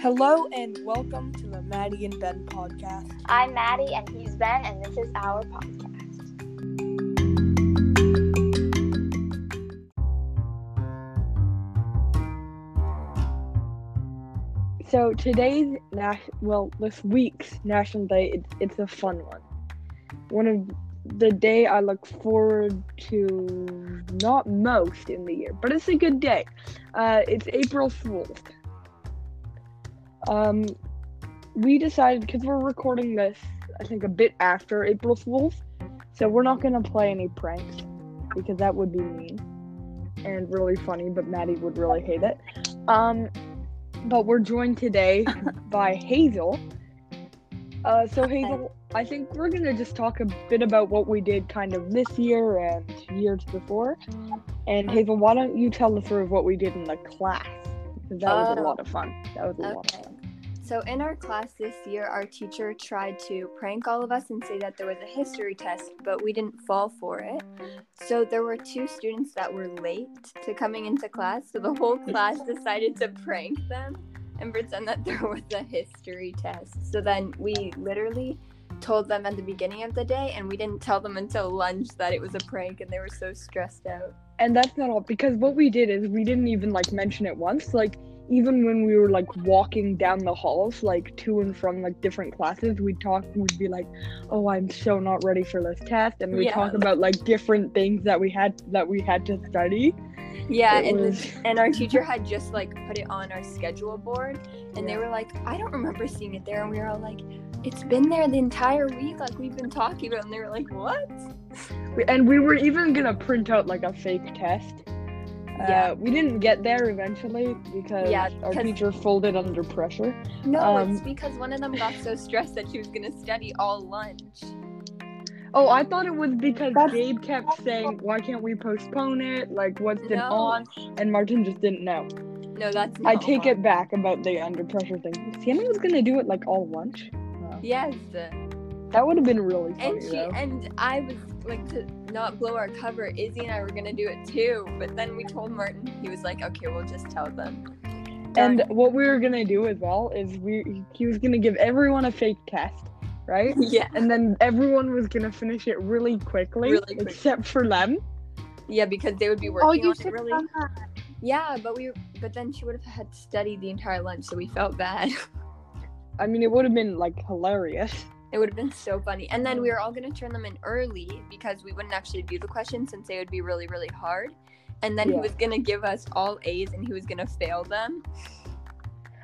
Hello and welcome to the Maddie and Ben podcast. I'm Maddie and he's Ben, and this is our podcast. So today's well, this week's National Day, it's, it's a fun one. One of the day I look forward to not most in the year, but it's a good day. Uh, it's April Fool's. Um, we decided because we're recording this, I think a bit after April Fool's, so we're not gonna play any pranks because that would be mean and really funny, but Maddie would really hate it. Um, but we're joined today by Hazel. Uh, so Hazel, I think we're gonna just talk a bit about what we did kind of this year and years before. And Hazel, why don't you tell us sort of what we did in the class? Because that was a Oh. lot of fun. That was a lot of Okay. fun. So in our class this year, our teacher tried to prank all of us and say that there was a history test, but we didn't fall for it. So there were two students that were late to coming into class, so the whole class decided to prank them and pretend that there was a history test. So then we literally told them at the beginning of the day and we didn't tell them until lunch that it was a prank and they were so stressed out. And that's not all because what we did is we didn't even like mention it once. Like even when we were like walking down the halls, like to and from like different classes, we'd talk. And we'd be like, "Oh, I'm so not ready for this test," and we Yeah. talk about like different things that we had that we had to study. Yeah, It and was- the, and our teacher had just like put it on our schedule board, and they were like, "I don't remember seeing it there," and we were all like, "It's been there the entire week, like we've been talking about." it. And they were like, "What?" And we were even gonna print out like a fake test. Yeah. Uh, we didn't get there eventually because Yeah, our 'cause- teacher folded under pressure. No, Um, it's because one of them got so stressed that she was gonna study all lunch. Oh, I thought it was because That's- Gabe kept saying, "Why can't we postpone it? Like, what's it No. on?" And Martin just didn't know. No, that's I take why. it back about the under pressure thing. Sienna was gonna do it like all lunch. Wow. Yes, That would have been really funny and she though. and I was like to not blow our cover. Izzy and I were gonna do it too, but then we told Martin. He was like, "Okay, we'll just tell them." And what we were gonna do as well is we he was gonna give everyone a fake test, right? yeah, And then everyone was gonna finish it really quickly, Really quick. except for them. yeah, because they would be Oh, working you on it really. have done that. Yeah, but we but then she would have had studied the entire lunch, so we felt bad. I mean, it would have been like hilarious. It would have been so funny. And then we were all gonna turn them in early because we wouldn't actually do the questions since they would be really, really hard. And then he was gonna give us all A's and he was gonna fail them.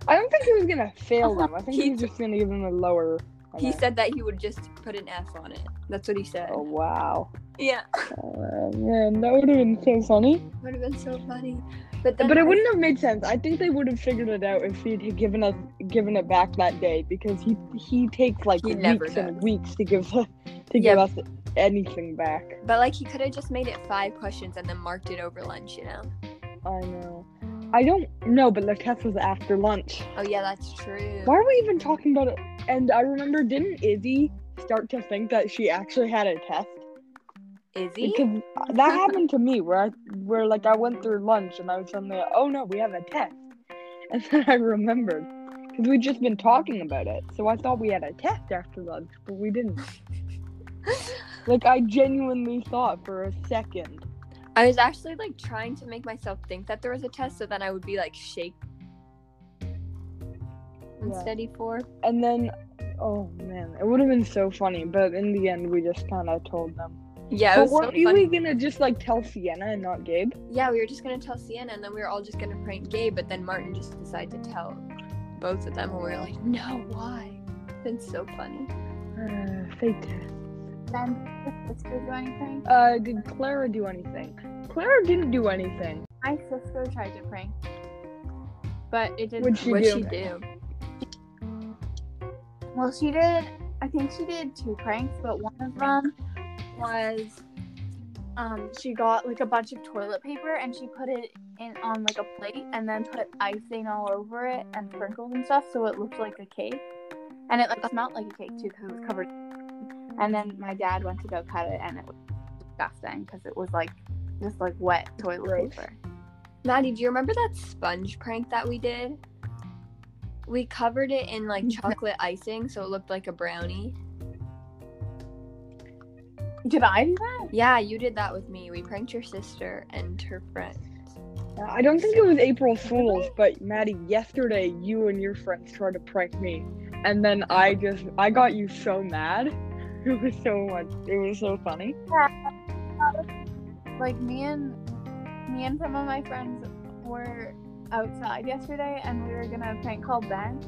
I don't think he was gonna fail them. I think He he was just gonna give them a lower. He said that he would just put an F on it. That's what he said. "Oh wow, Yeah. oh, man, that would have been so funny." Would have been so funny. But But it I- wouldn't have made sense. I think they would have figured it out if he'd had given us given it back that day because he he takes like He weeks and weeks to give to give us anything back. But like he could have just made it five questions and then marked it over lunch, you know? I know. I don't know, but the test was after lunch. Oh yeah, that's true. Why are we even talking about it? And I remember, didn't Izzy start to think that she actually had a test? Is he? Because that happened to me, where I where like I went through lunch and I was suddenly, like, oh no, we have a test, and then I remembered because we'd just been talking about it, so I thought we had a test after lunch, but we didn't. Like I genuinely thought for a second. I was actually like trying to make myself think that there was a test so then I would be like shake and Yeah. study for. And then, oh man, it would have been so funny, but in the end, we just kind of told them. Yeah, it But weren't you funny. gonna just like tell Sienna and not Gabe? Yeah, we were just gonna tell Sienna and then we were all just gonna prank Gabe, but then Martin just decided to tell both of them and we were like, No, why? It's so funny. Uh, fake test. Ben, did Cisco do anything? Uh, did Clara do anything? Clara didn't do anything. My sister tried to prank, but it didn't. What'd she What'd do? she do? Well, she did. I think she did two pranks, but one of them was um she got like a bunch of toilet paper and she put it in on like a plate and then put icing all over it and sprinkles and stuff so it looked like a cake. And it like smelled like a cake too because it was covered. And then my dad went to go cut it and it was disgusting because it was like just like wet toilet Gross. paper. Maddie, do you remember that sponge prank that we did? We covered it in like chocolate icing, so it looked like a brownie. Did I do that? Yeah, you did that with me. We pranked your sister and her friend. I don't think it was April Fool's, but Maddie, yesterday you and your friends tried to prank me, and then I just I got you so mad. It was so much. It was so funny. Like me and me and some of my friends were outside yesterday, and we were gonna prank call Ben.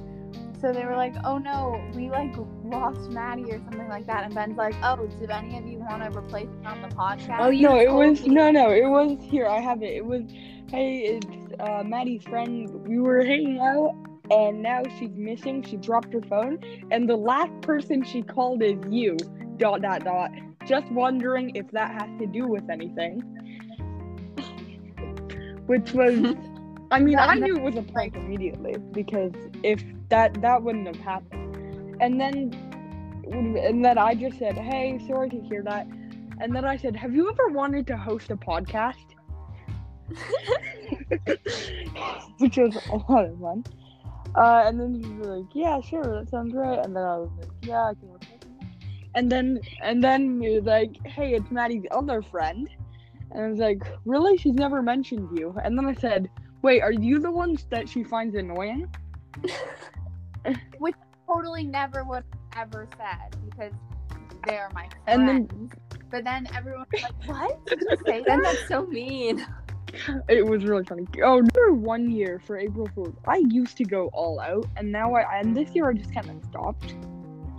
So they were like, "Oh no, we like lost Maddie or something like that." And Ben's like, "Oh, did any of you want to replace me on the podcast?" Oh, no, it was me. no, no. It was here. I have it. It was. Hey, it's uh, Maddie's friend. We were hanging out, and now she's missing. She dropped her phone, and the last person she called is you. Dot dot dot. Just wondering if that has to do with anything. Which was, I mean, That- I knew it was a prank immediately because if that that wouldn't have happened, and then, and then I just said, "Hey, sorry to hear that," and then I said, "Have you ever wanted to host a podcast?" Which was a lot of fun. Uh, and then he was like, "Yeah, sure, that sounds great." And then I was like, "Yeah, I can." that." And then, and then he was like, "Hey, it's Maddie's other friend," and I was like, "Really? She's never mentioned you." And then I said, "Wait, are you the ones that she finds annoying?" Which totally never would have ever said because they're my friends. And then- but then everyone's like, "What? Did you say that?" that's so mean. It was really funny. Oh, for one year for April Fool's, I used to go all out, and now I and this year I just kind of stopped.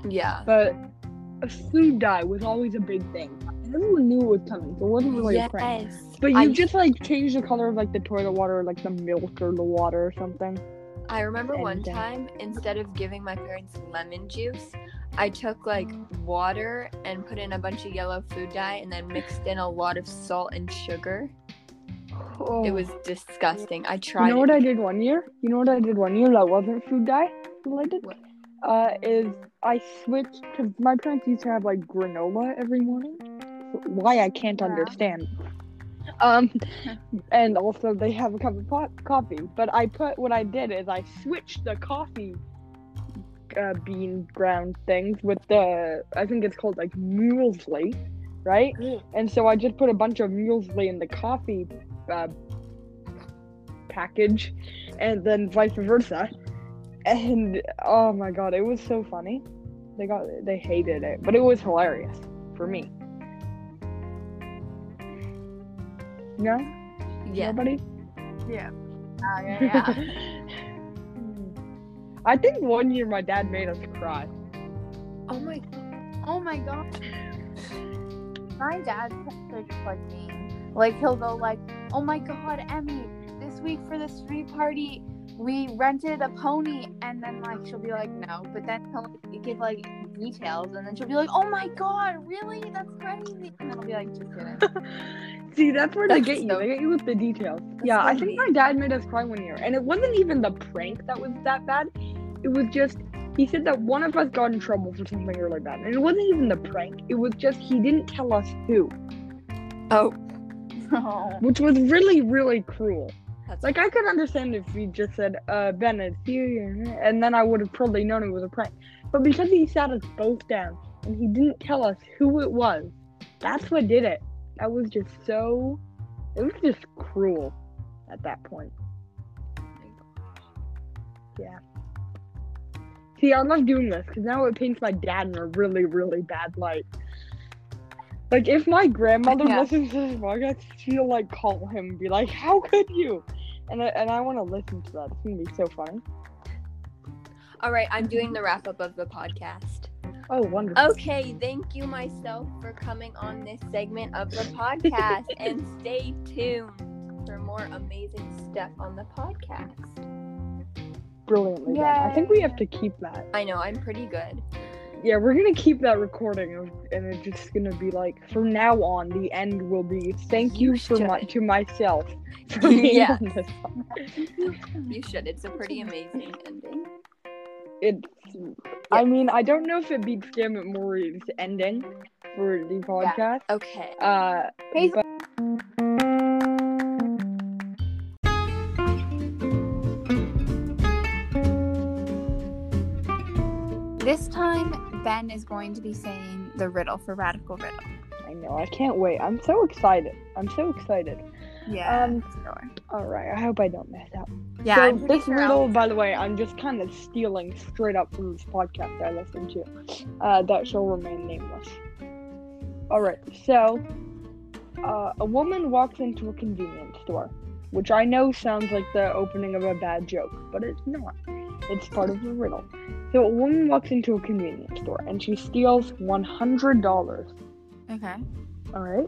Yeah. But a food dye was always a big thing. And everyone knew it was coming, so it wasn't really a prank. Yes. But you I- just like change the color of like the toilet water, or, like the milk or the water or something. I remember one anything. time, instead of giving my parents lemon juice, I took like water and put in a bunch of yellow food dye and then mixed in a lot of salt and sugar. Oh. It was disgusting. I tried. You know what it. I did one year? You know what I did one year that wasn't food dye related? What? Uh, is I switched because my parents used to have like granola every morning. Why I can't Yeah. understand. Um, and also they have a cup of pot- coffee. But I put what I did is I switched the coffee uh, bean ground things with the I think it's called like muesli, right? And so I just put a bunch of muesli in the coffee uh, package, and then vice versa. And oh my god, it was so funny. They got they hated it, but it was hilarious for me. No, Yeah. nobody. Yeah. Uh, yeah, yeah. I think one year my dad made us cry. Oh my oh my god. My dad's such like me. Like he'll go like, "Oh my god, Emmy, this week for the street party, we rented a pony," and then like she'll be like, "No," but then he'll like, give like details, and then she'll be like, "Oh my god, really? That's crazy!" And then I'll be like, "Just kidding." See, that's where they That's get you. so- They get you with the details. yeah, I think my dad made us cry one year, and it wasn't even the prank that was that bad. It was just he said that one of us got in trouble for something really bad, and it wasn't even the prank. It was just he didn't tell us who, Oh, Oh. which was really, really cruel. that's Like I could understand if he just said, "Uh, Ben, it's you," and then I would have probably known it was a prank. But because he sat us both down and he didn't tell us who it was, that's what did it. That was just so. It was just cruel at that point. Yeah. See, I love doing this because now it paints my dad in a really, really bad light. Like, if my grandmother Yeah. listens to this podcast, she'll like call him and be like, "How could you?" And I, and I want to listen to that. It's gonna be so funny. All right. I'm doing the wrap up of the podcast. Oh, wonderful. Okay, thank you myself for coming on this segment of the podcast and stay tuned for more amazing stuff on the podcast. Brilliantly done. I think we have to keep that. I know I'm pretty good. Yeah, we're gonna keep that recording, and it's just gonna be like from now on. The end will be thank you, You for my to myself for being Yeah. on this. You should. It's a pretty amazing ending. It's. I mean, I don't know if it beats It Maury's ending for the podcast. Okay. Uh, Peace. but This time, Ben is going to be saying the riddle for Radical Riddle. I know. I can't wait. I'm so excited. I'm so excited. Yeah. Um, sure. All right. I hope I don't mess up. Yeah. so I'm this sure riddle, I'll- by the way, I'm just kind of stealing straight up from this podcast I listened to. Uh, that shall remain nameless. All right. So, uh, a woman walks into a convenience store, which I know sounds like the opening of a bad joke, but it's not. It's part of the riddle. So, a woman walks into a convenience store and she steals one hundred dollars. Okay. All right.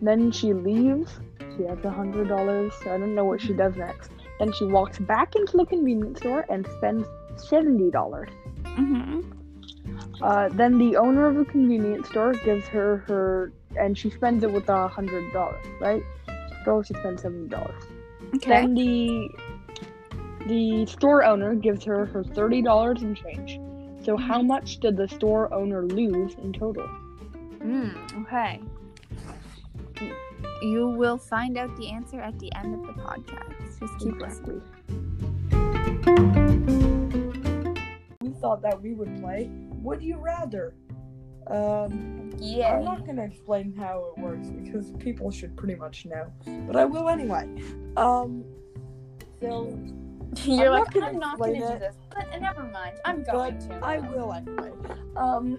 Then she leaves. She has a hundred dollars. So I don't know what she does next. Then she walks back into the convenience store and spends seventy dollars. Mm-hmm. Uh, then the owner of the convenience store gives her her, and she spends it with a hundred dollars, right? So she spends seventy dollars. Okay. Then the the store owner gives her her thirty dollars in change. So how much did the store owner lose in total? Mm, okay. You will find out the answer at the end of the podcast. Just keep listening. we thought that we would play Would You Rather. Um, Yeah. I'm not gonna explain how it works because people should pretty much know, but I will anyway. Um, so You're I'm like, not I'm not going to do this. But never mind. I'm going to. I will anyway. Um,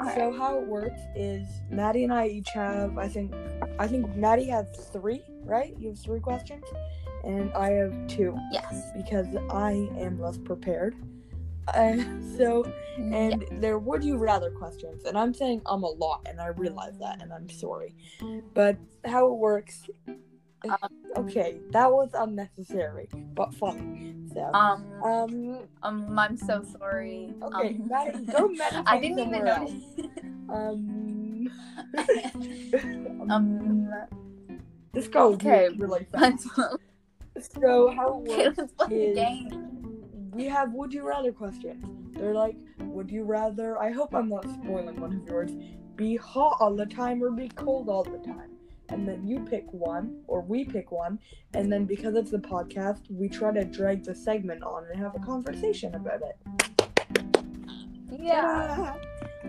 so how it works is Maddie and I each have, I think, I think Maddie has three, right? You have three questions, and I have two Yes. because I am less prepared. Uh, so and they're would you rather questions and i'm saying i'm a lot and i realize that and i'm sorry but how it works okay that was unnecessary but funny so Um, um um, I'm so sorry. okay Um, Maddie, go meditate I didn't even notice. um um, this goes okay. really fast so how it works the is- game. we have would you rather questions. They're like, would you rather I hope I'm not spoiling one of yours, be hot all the time or be cold all the time? And then you pick one, or we pick one, and then because it's a podcast, we try to drag the segment on and have a conversation about it. Yeah.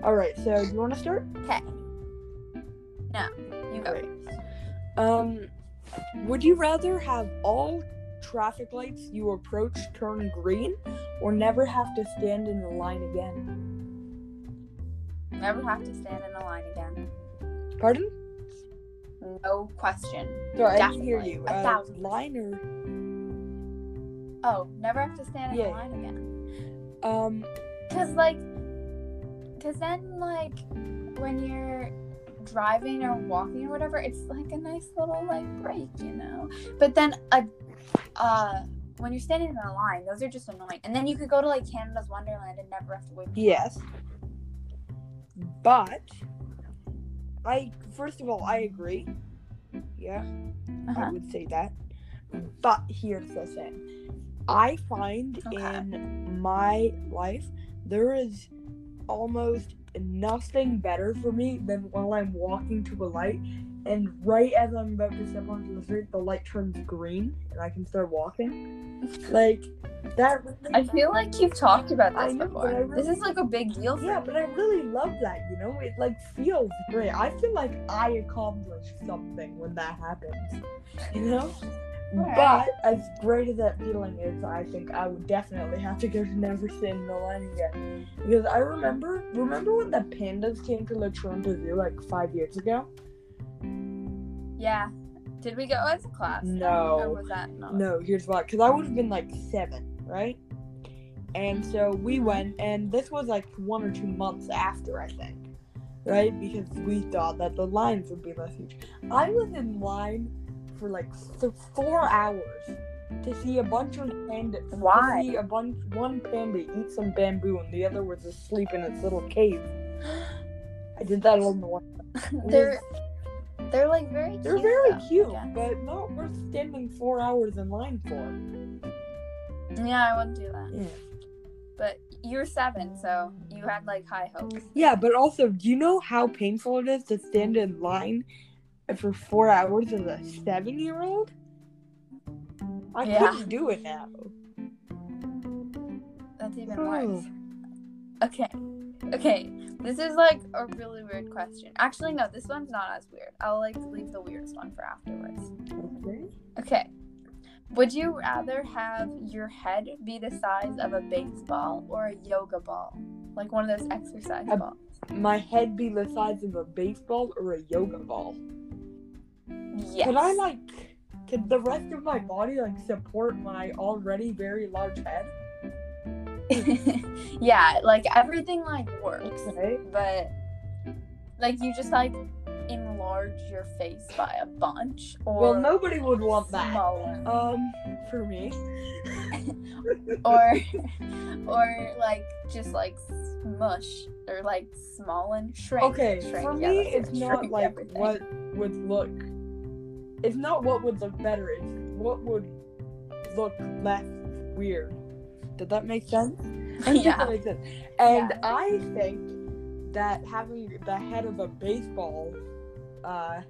Alright, so do you wanna start? Okay. No, you go. Great. Um would you rather have all traffic lights you approach turn green or never have to stand in the line again? Never have to stand in a line again. Pardon? No question. Sorry, I didn't hear you. A Uh, thousand percent. line or Oh, never have to stand in Yeah. a line again. um Cause like, cause then like, when you're driving or walking or whatever, it's like a nice little like break, you know. But then a, uh, when you're standing in a line, those are just annoying. And then you could go to like Canada's Wonderland and never have to wait. yes. But I first of all I agree. Yeah, I Uh-huh. would say that. But here's the thing. I find Okay. in my life there is almost nothing better for me than while I'm walking to a light and right as I'm about to step onto the street the light turns green and I can start walking. Like that really I feel like you've talked about this know, before. I This is like a big deal for Yeah, me. but I really love that, you know? It like feels great. I feel like I accomplished something when that happens. You know? But as great as that feeling is, I think I would definitely have to go to never in the line again. Because I remember remember when the pandas came to the Toronto Zoo like five years ago? Yeah. Did we go as a class? No. Or was that not? No, here's why. Because I would have been like seven, right? And so we mm-hmm. went, and this was like one or two months after, I think, right? Because we thought that the lines would be less huge. I was in line for like th- four hours to see a bunch of pandas. Why? To see a bunch, one panda eat some bamboo, and the other was asleep in its little cave. I did that all in one. They're they're like very cute. They're very though, cute, but not worth standing four hours in line for. Yeah, I wouldn't do that. Yeah. But you were seven, so you had like high hopes. Yeah, but also, do you know how painful it is to stand in line for four hours as a seven year old? I Yeah. couldn't do it now. That's even Oh. worse. Okay. Okay. This is like a really weird question. Actually, no, this one's not as weird. I'll like leave the weirdest one for afterwards. Okay. Okay. Would you rather have your head be the size of a baseball or a yoga ball? Like one of those exercise balls. My head be the size of a baseball or a yoga ball? Yes. Could I like? Could the rest of my body like support my already very large head? yeah, like everything like works. Okay. but like you just like enlarge your face by a bunch or Well, nobody would want that. Um, for me. or or like just like smush or like small and shrink Okay, shrink. for yeah, me, it's not shrink like everything. what would look. It's not what would look better. It's what would look less weird. Did that make sense? Yeah. sense. And Yeah. I think that having the head of a baseball, uh,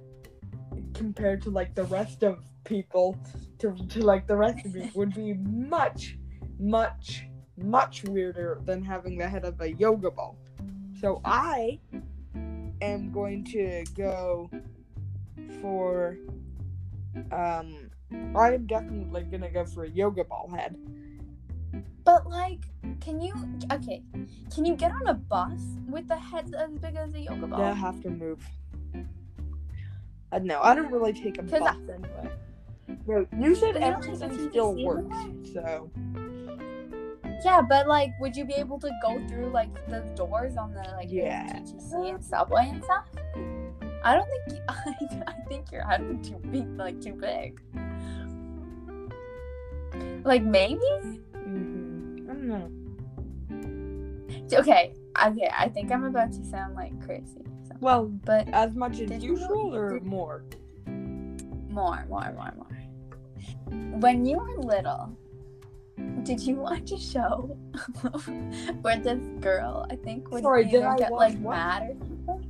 compared to like the rest of people, to, to like the rest of me, would be much, much, much weirder than having the head of a yoga ball. So I am going to go for um I am definitely gonna go for a yoga ball head. but like can you okay can you get on a bus with the head as big as a yoga ball I have to move. Uh, no, I don't really take a bus anyway. No, you said But you don't take a everything still works, so Yeah, but like, would you be able to go through like the doors on the like Yeah. TTC and subway and stuff? I don't think. You, I, I think your head would too be like too big. Like maybe. mhm. I don't know. Okay. Okay. I think I'm about to sound like crazy. So. Well, But as much as Did you know- usual or more? more, more, more, more. When you were little, did you watch a show where this girl, I think, would Sorry, did I get watch like what? mad or something?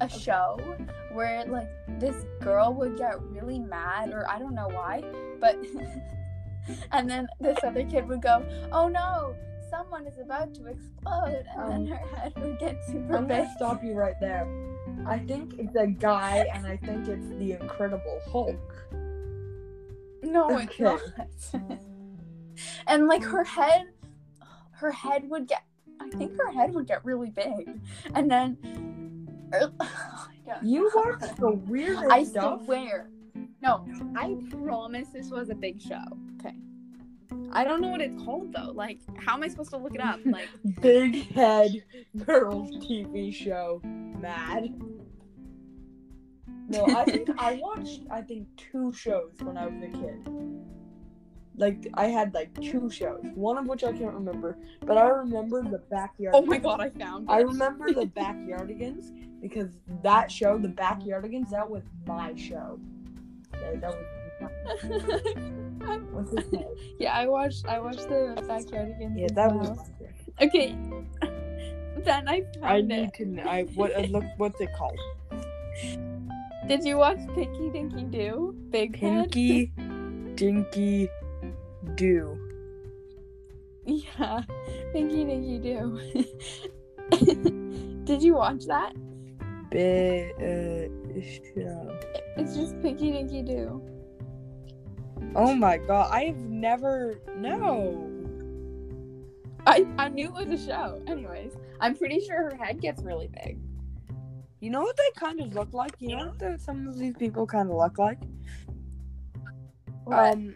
A show where like this girl would get really mad, or I don't know why, but and then this other kid would go, "Oh no, someone is about to explode," and Um, then her head would get super I'm big. gonna stop you right there. I think it's a guy, and I think it's the Incredible Hulk. No, it's not. and like her head, her head would get. I think her head would get really big, and then. Oh my God. You watch the weirdest I stuff. swear. No, I promise this was a big show. Okay. I don't know what it's called though. Like, how am I supposed to look it up? Like, Big Head Girls TV show. Mad. No, I think I watched I think two shows when I was a kid. Like I had like two shows, one of which I can't remember, but I remember the backyard. oh my god, I found it. I remember the Backyardigans because that show, the Backyardigans, that was my show. That, that was what's his name? yeah, I watched. I watched the backyardigans. Yeah, that well. was. Okay. then I found I it. need to. kn- I what? Uh, look, what's it called? Did you watch Pinky Dinky Doo? Big Pinky, Dinky, Doo. Yeah, Pinky Dinky Doo. Did you watch that? Uh, show. It's just Pinky Dinky Doo. Oh my god, I have never. No. I, I knew it was a show. Anyways, I'm pretty sure her head gets really big. You know what they kind of look like? You know what the, some of these people kind of look like? What? Um,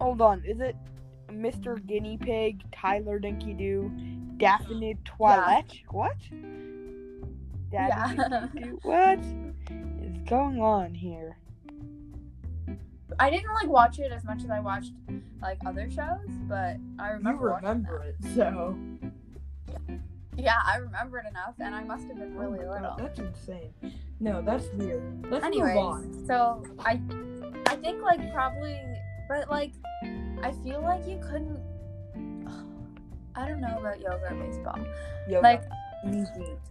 hold on. Is it Mr. Guinea Pig, Tyler Dinky Doo, Daphne Toilette? What? Yeah. Daphne What is going on here? I didn't like watch it as much as I watched like other shows, but I remember. you remember it, so. that. Yeah, I remember it enough, and I must have been oh really Oh my God, little. that's insane. No, that's weird. Let's Anyways, move on. so I, I think like probably, but like, I feel like you couldn't. I don't know about yoga or baseball. Yoga. Like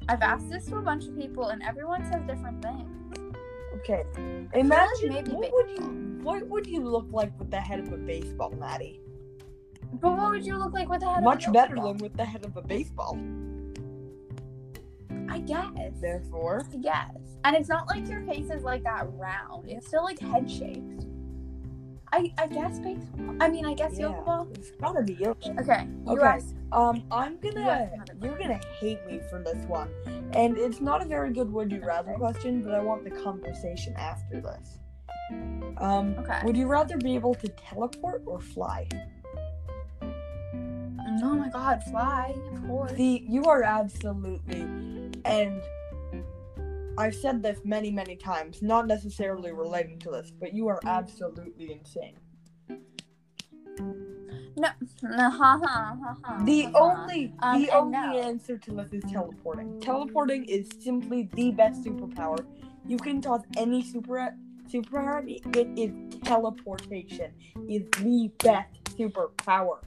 I've asked this to a bunch of people, and everyone says different things. Okay. like Imagine maybe what ba- would you what would you look like with the head of a baseball, Maddie? But what would you look like with the head? Much of a Much better baseball? than with the head of a baseball. I guess. Therefore, I guess. And it's not like your face is like that round. It's still like head shaped. I I guess baseball. I mean, I guess yeah, yoga ball. it's gotta be yoga. Okay. You Okay. Um, I'm gonna. You're gonna hate me for this one, and it's not a very good would you rather question, but I want the conversation after this. Um, Okay. would you rather be able to teleport or fly? Oh my god, fly, of course. The you are absolutely, and I've said this many many times, not necessarily relating to this, but you are absolutely insane. No, no, ha ha ha ha. The ha, ha. only Um, the and only no. answer to this is teleporting. Teleporting is simply the best superpower. You can toss any super superpower. It is teleportation. Is the best superpower.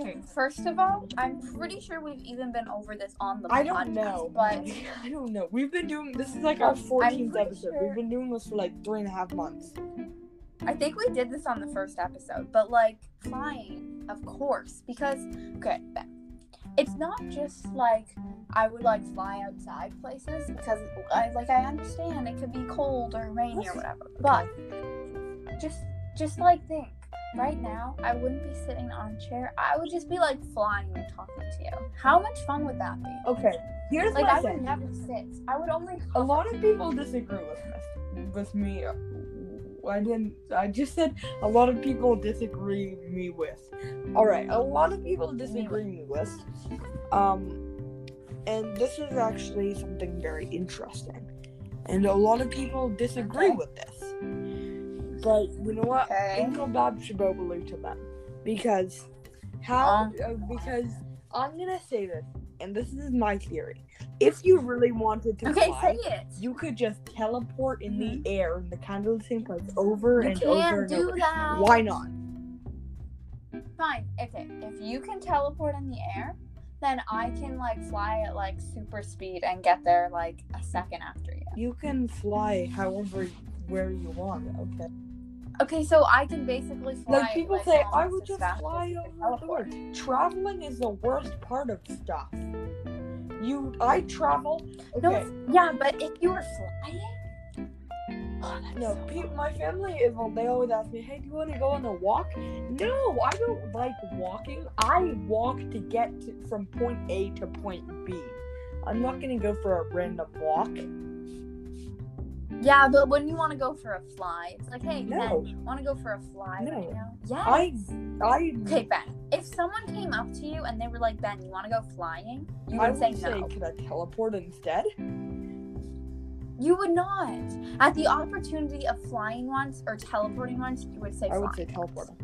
Okay, first of all, I'm pretty sure we've even been over this on the I podcast. don't know, but I don't know. We've been doing this is like our 14th episode. sure- We've been doing this for like three and a half months. I think we did this on the first episode, but like flying, of course, because okay, it's not just like I would like fly outside places because I like I understand it could be cold or rainy or whatever, but just just like think right now I wouldn't be sitting on a chair. I would just be like flying and talking to you. How much fun would that be? Okay, here's the thing. Like my I would never sit. I would only. A lot of people disagree with this, with me. I didn't. I just said a lot of people disagree me with. All right, a lot of people disagree me with. Um, and this is actually something very interesting, and a lot of people disagree Okay. with this. But you know what? Okay. Uncle Bob Shabobaloo to them because how? Um. uh, because I'm gonna say this, and this is my theory. If you really wanted to Okay, fly, say it. you could just teleport in the air in the kind of the same place over You and over and do over. that. Why not? Fine. Okay. If you can teleport in the air, then I can like fly at like super speed and get there like a second after you. You can fly however where you want. Okay. Okay, so I can basically fly. Like people say, I would just fly over the world. Traveling is the worst part of stuff. You, I travel. No, Okay. yeah, but if you were flying, oh, No, so pe- my family is. Well, they always ask me, "Hey, do you want to go on a walk?" No, I don't like walking. I walk to get to, from point A to point B. I'm not gonna go for a random walk. Yeah, but when you want to go for a fly, it's like, hey, No. Ben, want to go for a fly No. right now? Yeah. I, I, Okay, Ben. If someone came up to you and they were like, Ben, you want to go flying? You would would say say, no. could I teleport instead? You would not. At the opportunity of flying once or teleporting once, you would say I would say teleporting.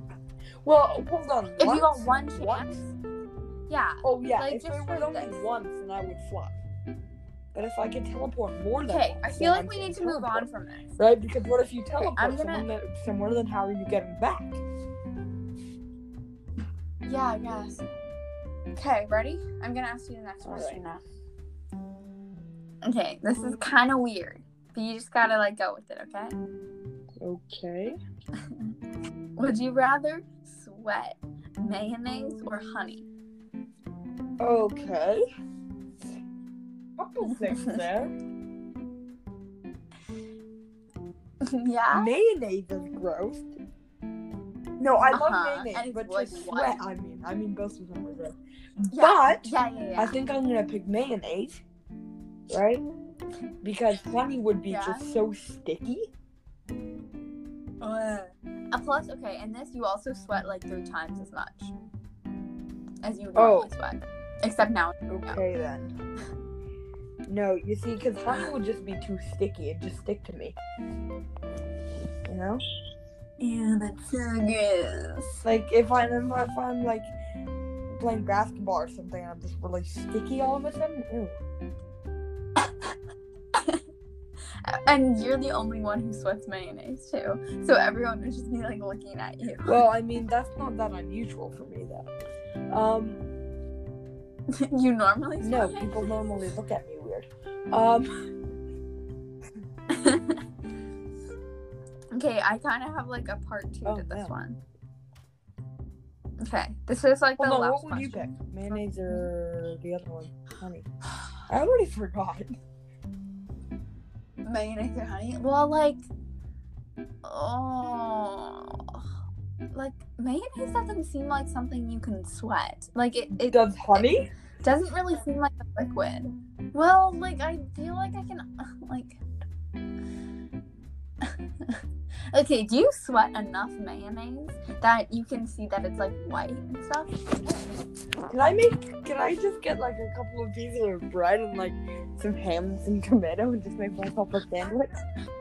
Well, hold on. If you got one chance, Once? yeah. Oh yeah, like, if just it was only this. once, and I would fly. But if I could teleport more than Okay, I feel like we need to move on from this. Right? Because what if you teleport I'm gonna- someone somewhere, then how are you getting back? Yeah, I guess. Okay, ready? I'm gonna ask you the next question now. Okay, this is kind of weird, but you just gotta like go with it, okay? Okay. Would you rather sweat mayonnaise or honey? Okay. Couple things there. yeah. Mayonnaise is gross. No, I love Uh-huh, and mayonnaise, but like to sweat, I mean, I mean both of them are gross. Yeah. But Yeah, yeah. I think I'm gonna pick mayonnaise, right? Because honey would be just so sticky. Uh, plus, okay, and this you also sweat like three times as much as you would Oh. normally sweat, except now. Okay then. No, you see, because honey would just be too sticky. It'd just stick to me. You know? Yeah, that's so good. Like if I'm if I'm like playing basketball or something, I'm just really sticky all of a sudden. Ew. And you're the only one who sweats mayonnaise too, so everyone would just be like looking at you. Well, I mean that's not that unusual for me though. Um, you normally sweat no, people normally look at me Um, okay, I kind of have like a part two Oh, to this one. Okay, this is like the last what would question. you pick? Mayonnaise or the other one? Honey. I already forgot. Mayonnaise or honey? Well, like, oh, like mayonnaise doesn't seem like something you can sweat. Like it, it Does honey? Doesn't really seem like a liquid. Well, like I feel like I can, like. okay, do you sweat enough mayonnaise that you can see that it's like white and stuff? Can I make? Can I just get like a couple of pieces of bread and like some ham and some tomato and just make myself a sandwich?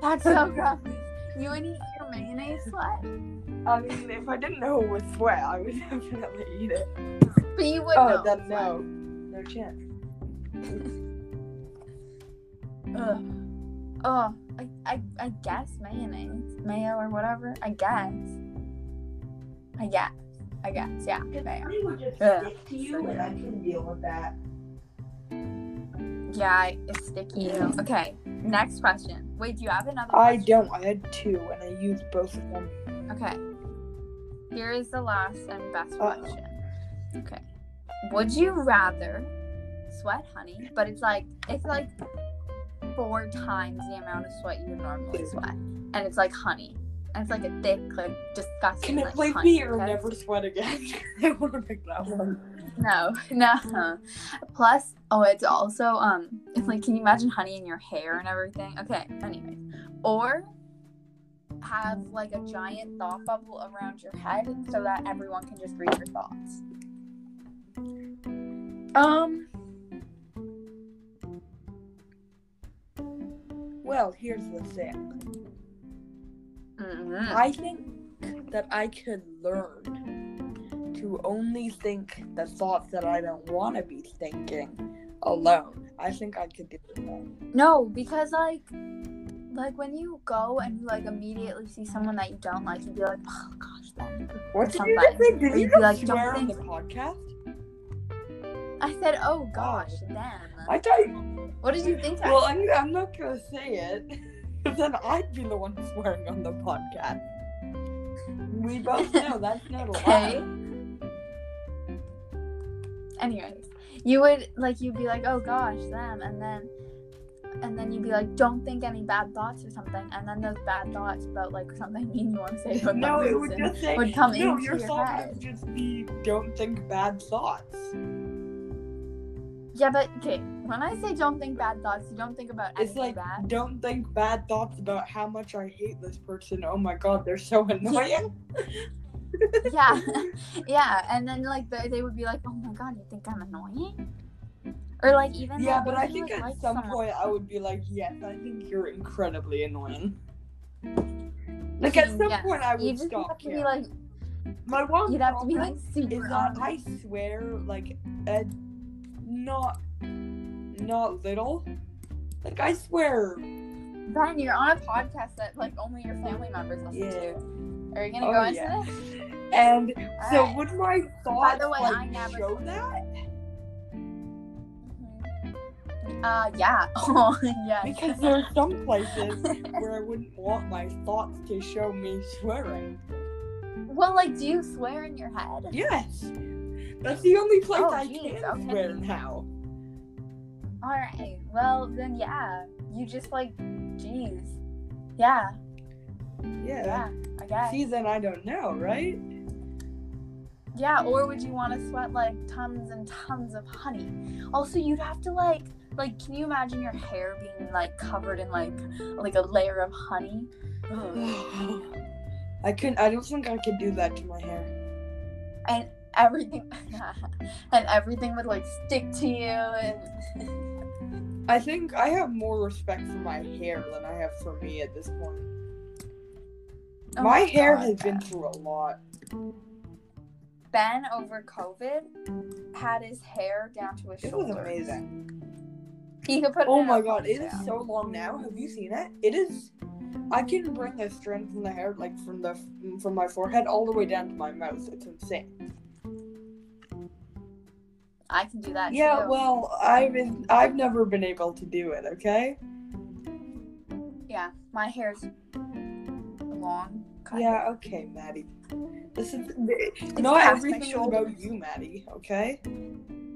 That's so gross. You would eat your mayonnaise sweat, I mean, if I didn't know it was sweat, I would definitely eat it. but you would Oh, know. then no, no chance. Ugh. Oh, I, I, I guess mayonnaise, mayo or whatever. I guess. I guess. I guess. Yeah, mayo. would just Ugh. stick to you, and I can deal with that. Yeah, it's sticky. Mm. Okay, next question. Wait, do you have another? I question? don't. I had two, and I used both of them. Okay. Here is the last and best Uh-oh. question. Okay. Would you rather sweat honey, but it's like it's like four times the amount of sweat you would normally sweat, and it's like honey, and it's like a thick, like disgusting. Can it like, please honey, be or okay? never sweat again? I want to pick that one. No, no. Plus, oh, it's also um, it's like, can you imagine honey in your hair and everything? Okay, anyways, or have like a giant thought bubble around your head so that everyone can just read your thoughts. Um. Well, here's the thing. Mhm. I think that I could learn to only think the thoughts that I don't want to be thinking alone. I think I could do that. No, because like, like when you go and you like immediately see someone that you don't like, you'd be like, oh gosh, then. What did you just say? Did you you'd be just like, swear on the podcast? I said, oh gosh, then. I. You, What did you think? I well, said? I'm, I'm not gonna say it, because then I'd be the one swearing on the podcast. We both know that's not Okay. allowed. Anyways, you would like you'd be like, oh gosh, them, and then and then you'd be like, don't think any bad thoughts or something, and then those bad thoughts about like something mean you want to say about No, it would just say. would come no, into your your thought head. would just be don't think bad thoughts. Yeah, but okay, when I say don't think bad thoughts, you don't think about It's like bad. don't think bad thoughts about how much I hate this person. Oh my god, they're so annoying. yeah, yeah, and then like they, they would be like, oh my god, you think I'm annoying? Or like even yeah, but I think like, at like some someone- point I would be like, yes, I think you're incredibly annoying. Like at some point I you would just stop have to be like My one you'd have to be like super is that. I swear like uh, not not little. Like I swear. Brian, you're on a podcast that like only your family members listen Yeah. to. Are you gonna Oh, go into yeah. this? And so Alright. would my thoughts By the way, like I never- show that? Mhm. Uh, yeah. Oh, yeah. Because there are some places where I wouldn't want my thoughts to show me swearing. well, like, do you swear in your head? Yes. That's the only place Oh, I geez, can okay. swear now. All right. Well, then, yeah. You just like, jeez. Yeah. Yeah. Yeah. I guess. Then I don't know, right? Yeah. Or would you want to sweat like tons and tons of honey? Also, you'd have to like, like, can you imagine your hair being like covered in like, like a layer of honey? I couldn't. I don't think I could do that to my hair. and everything and everything would like stick to you and I think I have more respect for my hair than I have for me at this point. Oh my hair God, has been through a lot. Ben over COVID had his hair down to his It was shoulders. amazing. He could put. Oh my a god, it is ponytail. so long now. Have you seen it? It is. I can bring the strand from the hair, like from the from my forehead, all the way down to my mouth. It's insane. I can do that Yeah, too. well, I've been, I've never been able to do it. Okay. yeah, my hair's long Yeah, okay, Maddie. This is It's not everything is about you, Maddie. Okay.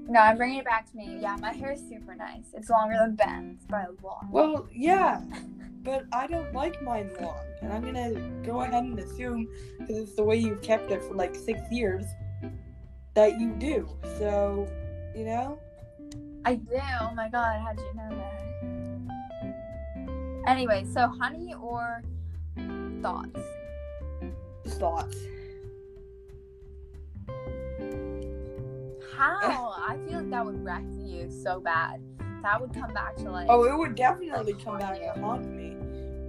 No, I'm bringing it back to me. Yeah, my hair is super nice. It's longer than Ben's by a lot. Well, yeah, but I don't like mine long, and I'm gonna go ahead and assume because it's the way you've kept it for like six years that you do. So, you know. I do. Oh my god, how'd you know that? Anyway, so honey or thoughts? Thoughts. How? I feel like that would wreck you so bad. That would come back to like. Oh, it would definitely Like, come back you. to haunt me.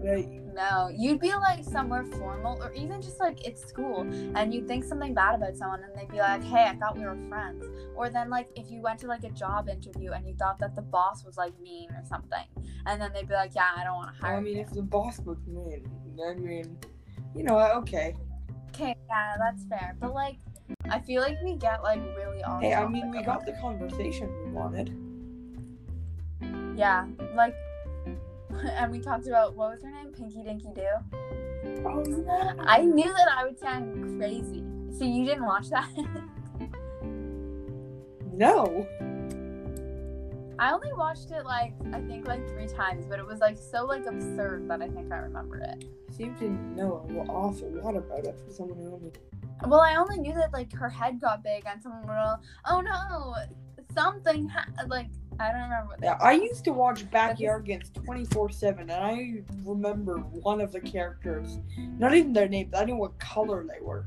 But No, you'd be like somewhere formal or even just like at school and you'd think something bad about someone and they'd be like, hey, I thought we were friends. Or then, like, if you went to like a job interview and you thought that the boss was like mean or something, and then they'd be like, yeah, I don't want to hire I mean, you. if the boss was mean, I mean, you know, okay. Okay, yeah, that's fair. But like, I feel like we get like really off. Hey, I mean, we got the conversation we wanted. Yeah, like, and we talked about what was her name, Pinky Dinky Doo. Oh. I knew that I would sound crazy. So you didn't watch that? No. I only watched it like I think like three times, but it was like so like absurd that I think I remember it. Seem to know an awful lot about it for someone who only. Well, I only knew that like her head got big and someone go, "Oh no, something ha-, like I don't remember." What they Yeah, I used to watch Backyard Backyardigans 24 7, and I remember one of the characters. Not even their names, I knew what color they were.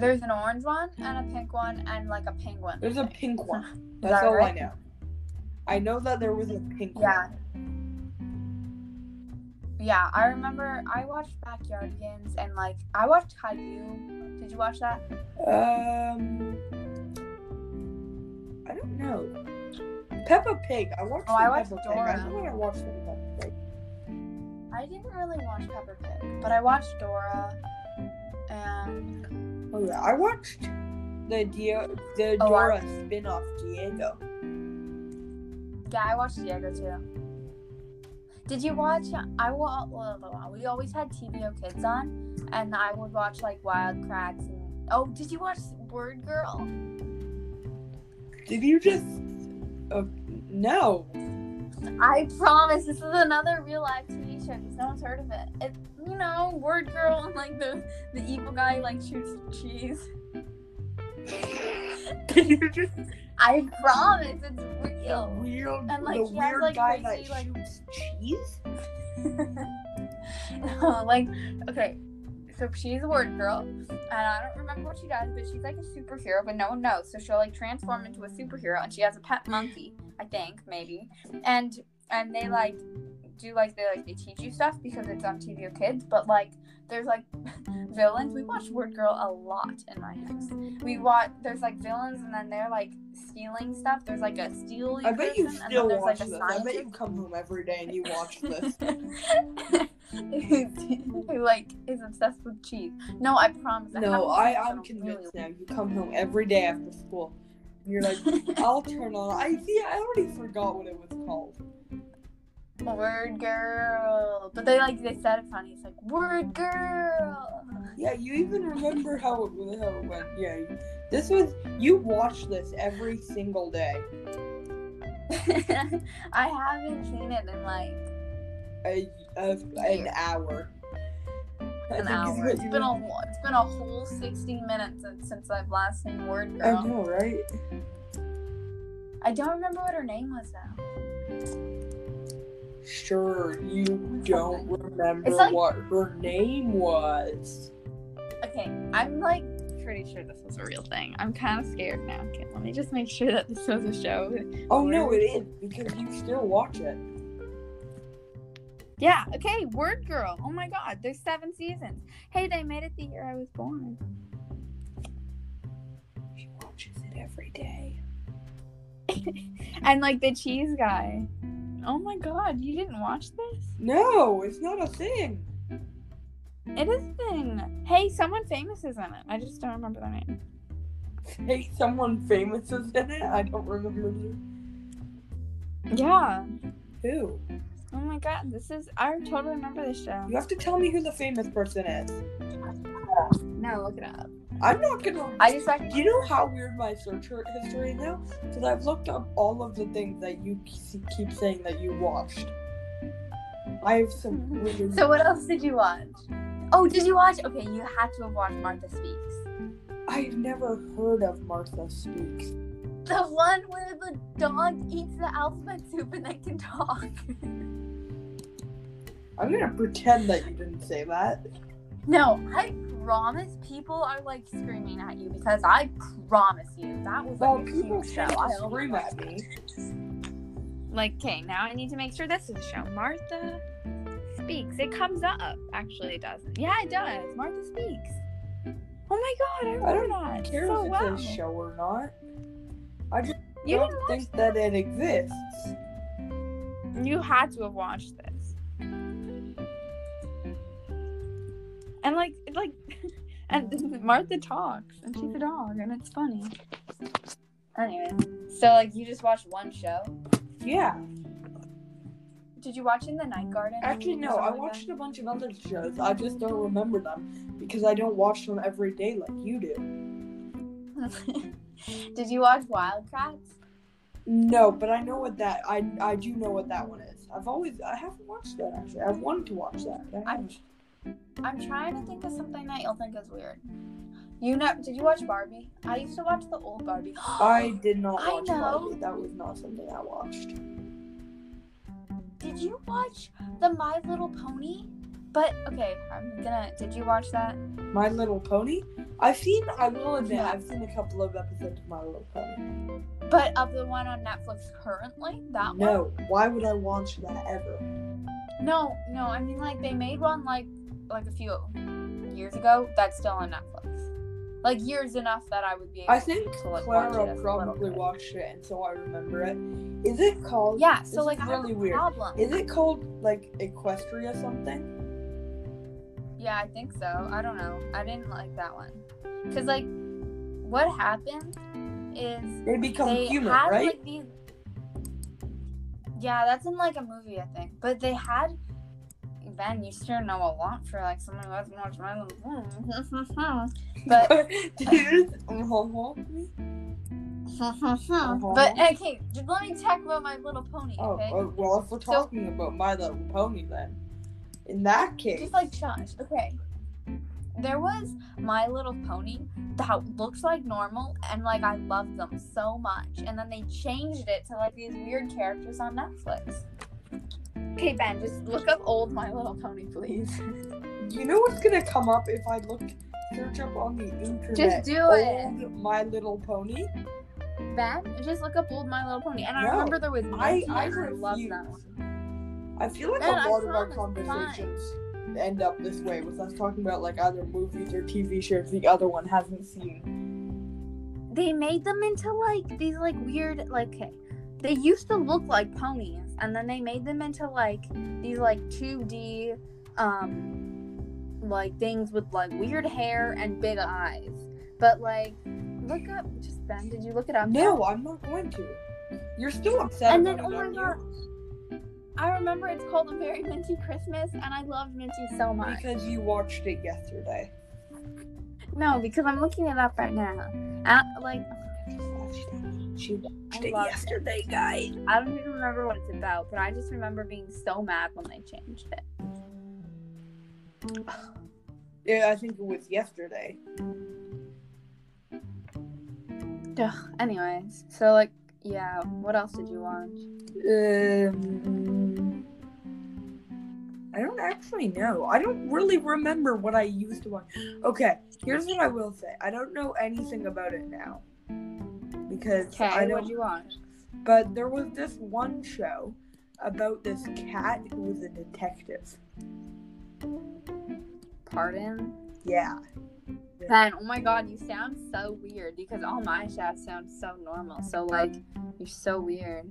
There's an orange one and a pink one and like a penguin. There's a pink one. That's that all right? I know. I know that there was a pink Yeah. one. Yeah, I remember I watched Backyardigans and like I watched Caillou. Did you watch that? Um. I don't know. Peppa Pig. I watched Oh, I watched Peppa Pig. I Dora. when I watched Peppa Pig. I didn't really watch Peppa Pig, but I watched Dora and Oh yeah, I watched the Dia- the Oh, I- Dora spin-off Diego. yeah, I watched Diego too. Did you watch? I well, we always had TVO Kids on, and I would watch like Wild Kratts. And oh, did you watch Word Girl? Did you just? Uh, no. I promise this is another real life TV show. Because no one's heard of it. It, you know, Word Girl and like the the evil guy like shoots cheese. Did you just? I promise it's The real. weird, And, like, the he has, weird like, guy crazy, that like- shoots cheese. no, like, okay, so she's a word girl, and I don't remember what she does, but she's like a superhero, but no one knows. So she'll like transform into a superhero, and she has a pet monkey, I think, maybe, and and they like do like they like they teach you stuff because it's on TVO Kids, but like there's like villains. We watch Word Girl a lot in my house. We watch there's like villains, and then they're like stealing stuff. There's like a steal. I bet you still watch like, this. I bet you come home every day and you watch this. who like is obsessed with cheese. No, I promise. no, I I'm it convinced really- now. You come home every day after school. And you're like, I'll turn on. I see. I already forgot what it was called. Word girl, but they like they said it funny. It's like word girl. Yeah, you even remember how it how it went. Yeah, this was you watch this every single day. I haven't seen it in like A, a, an hour. I an hour. It's been a it's been a whole sixty minutes since- I've last seen Word Girl. I know, right? I don't remember what her name was though. Sure, you don't remember like- what her name was. Okay, I'm like pretty sure this was a real thing. I'm kind of scared now. Okay, let me just make sure that this was a show. Oh no, it is because you still watch it. Yeah, okay, Word Girl. Oh my god, there's seven seasons. Hey, they made it the year I was born. She watches it every day. And like the cheese guy. Oh my god, you didn't watch this? No, it's not a thing. It is a thing. Hey, someone famous is in it. I just don't remember their name. Hey, someone famous is in it. I don't remember Yeah. who. Oh my god, this is. I totally remember this show. You have to tell me who the famous person is. No, look it up. I'm not gonna. I just Do you know how weird my search history is now? Because I've looked up all of the things that you keep saying that you watched. I have some weird. So what else did you watch? Oh, did you watch? Okay, you had to have watched Martha Speaks. I've never heard of Martha Speaks. The one where the dog eats the alphabet soup and then can talk. I'm gonna pretend that you didn't say that. no, I promise people are like screaming at you because I promise you that was Well, like a people show. I scream at me. Like, okay, now I need to make sure this is a show. Martha Speaks. It comes up. Actually, it doesn't. Yeah, it does. Martha Speaks. Oh my god, I I don't that care so if well. it's a show or not. I just You don't didn't think that it exists. You had to have watched this. And like, like, and Martha talks, and she's a dog, and it's funny. Anyway, so like you just watched one show. Yeah. Did you watch In the Night Garden? Actually, no. I like watched a bunch of other shows. I just don't remember them because I don't watch them every day like you do. Did you watch Wild Kratts? No, but I know what that. I I do know what that one is. I've always I haven't watched that actually. I've wanted to watch that. but I I'm trying to think of something that you'll think is weird. You know? Did you watch Barbie? I used to watch the old Barbie. I did not I watch know. Barbie. That was not something I watched. Did you watch the My Little Pony? But okay, I'm gonna. Did you watch that? My Little Pony. I've seen. I will admit, Yeah. I've seen a couple of episodes of My Little Pony. But of the one on Netflix currently, that one. No, why would I watch that ever? No, no. I mean, like they made one like like a few years ago. That's still on Netflix. Like years enough that I would be. Able I think to, like, watch it Clara as probably watched it, and so I remember it. Is it called? Yeah. So like, is really weird. problem. Is it called like Equestria something? Yeah, I think so. I don't know. I didn't like that one. Cause like, what happened is They become they human, had right? like these. Yeah, that's in like a movie, I think. But they had. Ben, you sure know a lot for like someone who hasn't watched my little. but Dude, uh-huh. but okay, just let me talk about my little pony. Oh, Okay, oh, well, if we're So- talking about My Little Pony, then in that case, just like shush. Okay, there was My Little Pony that looks like normal, and like I loved them so much, and then they changed it to like these weird characters on Netflix. Okay, Ben, just look up old My Little Pony, please. you know what's gonna come up if I look search up on the internet? Just do old it. My Little Pony. Ben, just look up old My Little Pony, and I No, remember there was I I loved that one. I feel like Ben, a lot of our promise, fine. conversations end up this way with us talking about like either movies or TV shows the other one hasn't seen. they made them into like these like weird like okay they used to look like ponies and then they made them into like these like 2d um like things with like weird hair and big eyes but like look up just ben did you look it up No, I'm not going to. You're still upset. And then, oh my God. i remember it's called a very minty christmas and i loved minty so much Because you watched it yesterday. no because i'm looking it up right now and, like She watched I it loved it. yesterday, guys. i don't even remember what it's about but i just remember being so mad when they changed it Yeah, I think it was yesterday. Ugh, anyways, so like, yeah, what else did you watch? Um, I don't actually know. I don't really remember what I used to watch. Okay, here's what I will say. I don't know anything about it now because I Okay, don't. what'd you watch? But there was this one show about this cat who was a detective. Pardon? Yeah. Ben, oh my god, you sound so weird because all my chefs sound so normal. So like, you're so weird.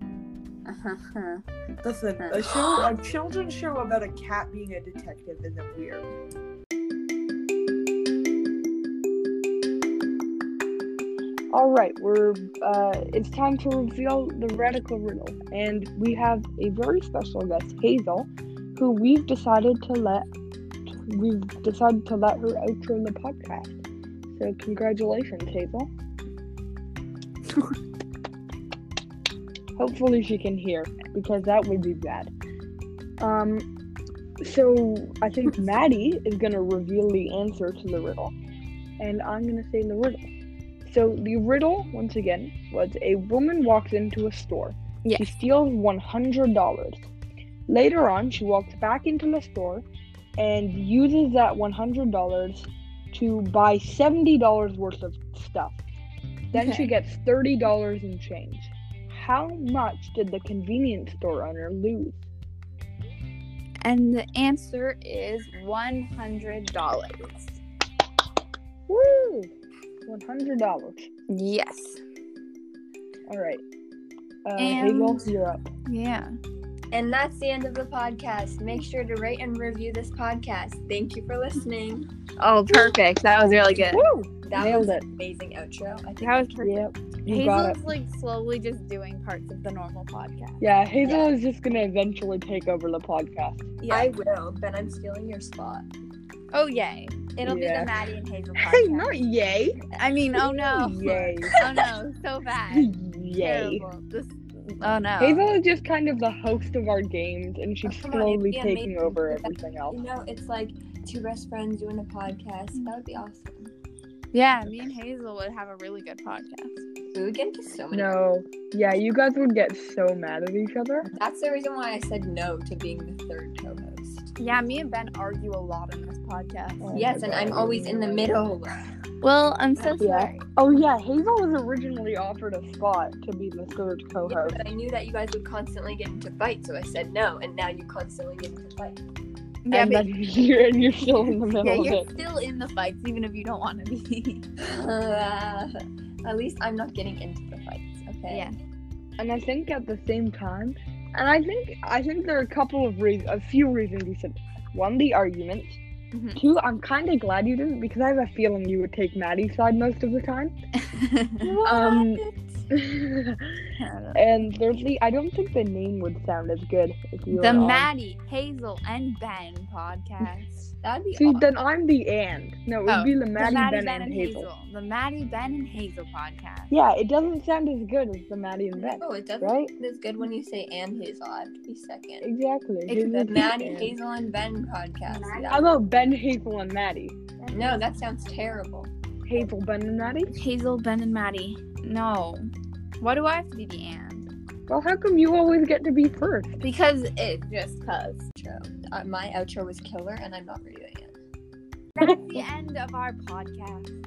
Listen, a show, a children's show about a cat being a detective isn't weird. All right, we're uh, it's time to reveal the radical riddle, and we have a very special guest, Hazel, who we've decided to let we've decided to let her outro the podcast. So congratulations, Hazel. Hopefully she can hear because that would be bad. Um, so I think Maddie is gonna reveal the answer to the riddle, and I'm gonna say the riddle. So the riddle, once again, was a woman walks into a store. Yes. She steals one hundred dollars. Later on, she walks back into the store and uses that one hundred dollars to buy seventy dollars worth of stuff. Then she gets thirty dollars in change. How much did the convenience store owner lose? And the answer is one hundred dollars. Woo! One hundred dollars. Yes. All right. Uh, And- Hazel, you're up. Yeah. And that's the end of the podcast. Make sure to rate and review this podcast. Thank you for listening. Oh, perfect. That was really good. Woo! That Nailed was it. an amazing outro. I think That was perfect. Yep. You. Hazel's like slowly just doing parts of the normal podcast. Yeah, Hazel is just gonna eventually take over the podcast. Yeah. I will, but I'm stealing your spot. Oh yay. It'll be the Maddie and Hazel Hey, podcast. not yay. I mean, oh no. Yay. Oh no, so bad. Yay. Terrible. This, oh no. Hazel is just kind of the host of our games, and she's Oh, come on, slowly taking amazing over everything else. You know, it's like two best friends doing a podcast. That would be awesome. Yeah, me and Hazel would have a really good podcast. We would get into so many. No, yeah, you guys would get so mad at each other. That's the reason why I said no to being the third co-host. Yeah, me and Ben argue a lot in this podcast. Oh yes, and I'm always in the middle. Well, I'm so Yeah. sorry. Oh yeah, Hazel was originally offered a spot to be the third Yeah, co-host. but I knew that you guys would constantly get into fights, so I said no, and now you constantly get into fights. Yeah, and but you're, and you're still in the middle yeah, of you're it. still in the fights, even if you don't want to be. Uh, at least I'm not getting into the fights. Okay. yeah. And I think at the same time, and I think I think there are a couple of reasons, a few reasons you said. One, the arguments. Mhm. Two, I'm kind of glad you didn't because I have a feeling you would take Maddie's side most of the time. Um, and thirdly, I don't think the name would sound as good if you were the on. Maddie, Hazel, and Ben podcast. That'd be See, awesome. then I'm the and. No, it would Oh, be the the Maddie, Maddie, Ben, and Hazel. The Maddie, Ben, and Hazel podcast. Yeah, it doesn't sound as good as the Maddie and Ben. Oh, it doesn't Right? sound as good when you say and Hazel. I have to be second. Exactly. It's Hazel The Maddie, Ben. Hazel, and Ben podcast. Maddie- How about Ben, Hazel, and Maddie? No, that sounds terrible. Hazel, Ben, and Maddie? Hazel, Ben, and Maddie. No. Why do I have to be the and? Well, how come you always get to be first? Because it just cause. True. Uh, my outro was killer, and I'm not redoing it. That's the end of our podcast.